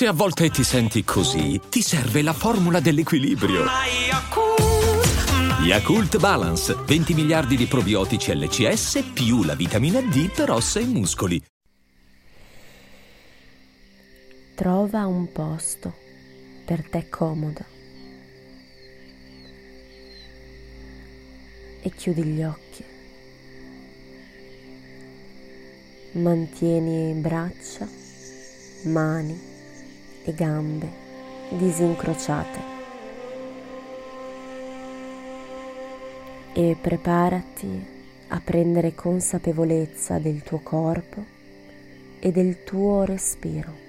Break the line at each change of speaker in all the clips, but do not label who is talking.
Se a volte ti senti così, ti serve la formula dell'equilibrio. Yakult Balance, 20 miliardi di probiotici LCS più la vitamina D per ossa e muscoli.
Trova un posto per te comodo e chiudi gli occhi. Mantieni braccia, mani e gambe disincrociate e preparati a prendere consapevolezza del tuo corpo e del tuo respiro.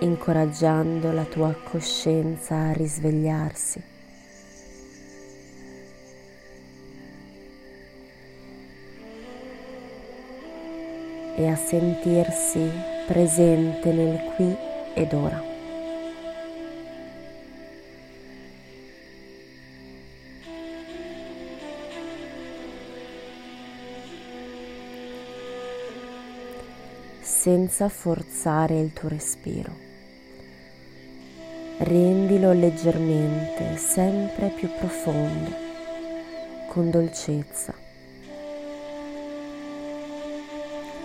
incoraggiando la tua coscienza a risvegliarsi. E a sentirsi presente nel qui ed ora. senza forzare il tuo respiro. Rendilo leggermente, sempre più profondo, con dolcezza.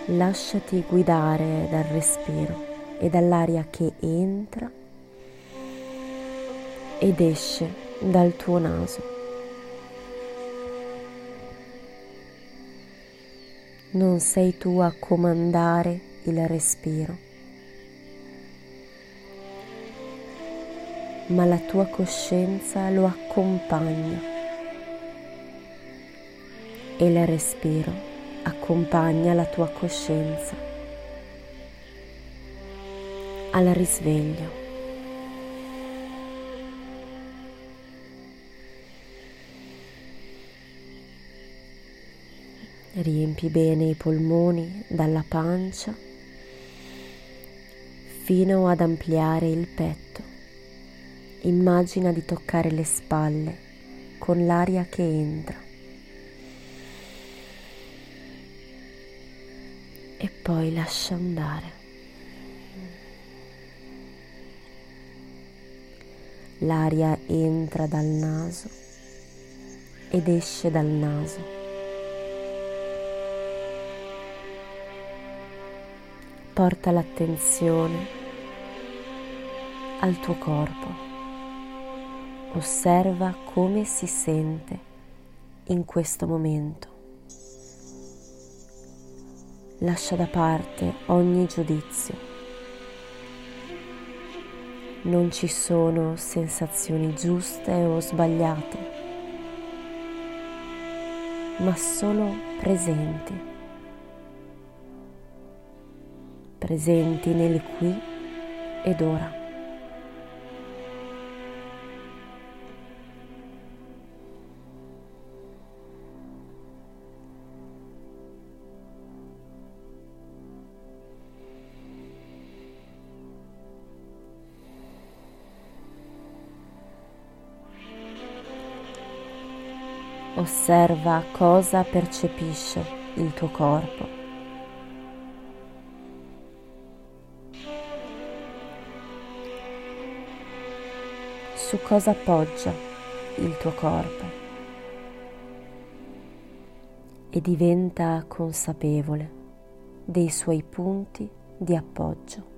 Lasciati guidare dal respiro e dall'aria che entra ed esce dal tuo naso. Non sei tu a comandare il respiro, ma la tua coscienza lo accompagna e il respiro accompagna la tua coscienza al risveglio. Riempi bene i polmoni dalla pancia fino ad ampliare il petto. Immagina di toccare le spalle con l'aria che entra. E poi lascia andare. L'aria entra dal naso ed esce dal naso. Porta l'attenzione al tuo corpo. Osserva come si sente in questo momento lascia da parte ogni giudizio. Non ci sono sensazioni giuste o sbagliate, ma solo presenti. Presenti nel qui ed ora. Osserva cosa percepisce il tuo corpo. Su cosa appoggia il tuo corpo e diventa consapevole dei suoi punti di appoggio.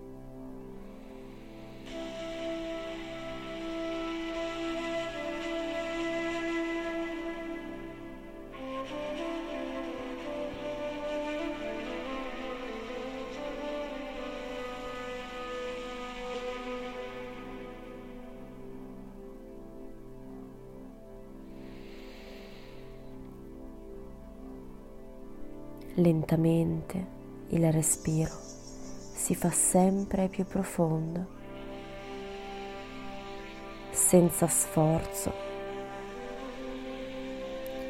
Lentamente il respiro si fa sempre più profondo, senza sforzo,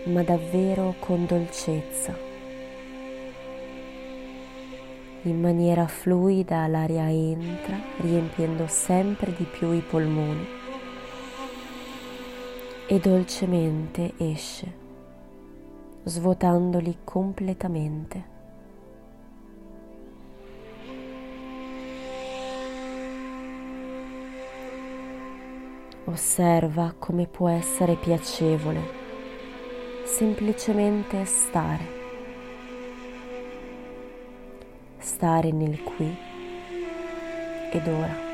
ma davvero con dolcezza. In maniera fluida l'aria entra, riempiendo sempre di più i polmoni e dolcemente esce svuotandoli completamente. Osserva come può essere piacevole semplicemente stare. Stare nel qui ed ora.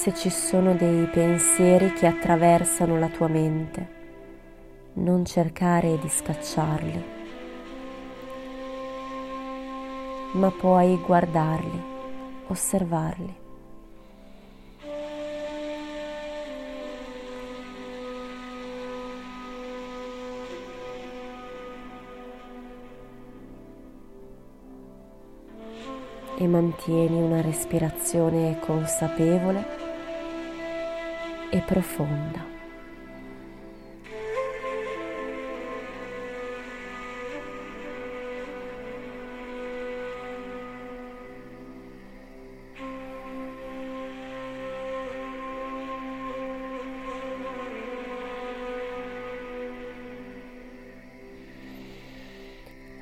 Se ci sono dei pensieri che attraversano la tua mente, non cercare di scacciarli ma puoi guardarli, osservarli. E mantieni una respirazione consapevole e profonda.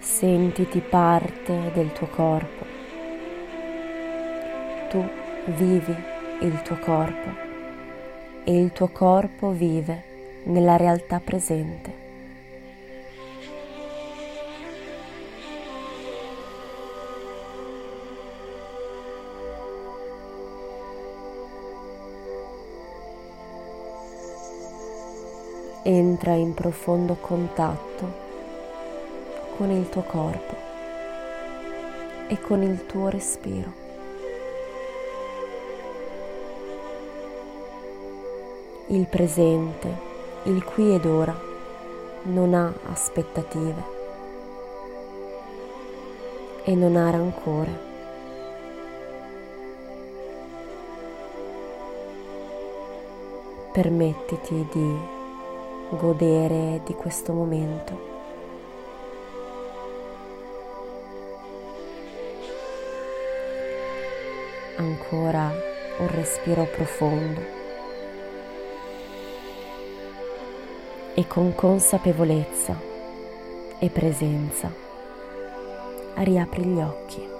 Sentiti parte del tuo corpo. Tu vivi il tuo corpo e il tuo corpo vive nella realtà presente. Entra in profondo contatto con il tuo corpo e con il tuo respiro. Il presente, il qui ed ora, non ha aspettative e non ha rancore. Permettiti di godere di questo momento. ancora un respiro profondo e con consapevolezza e presenza riapri gli occhi.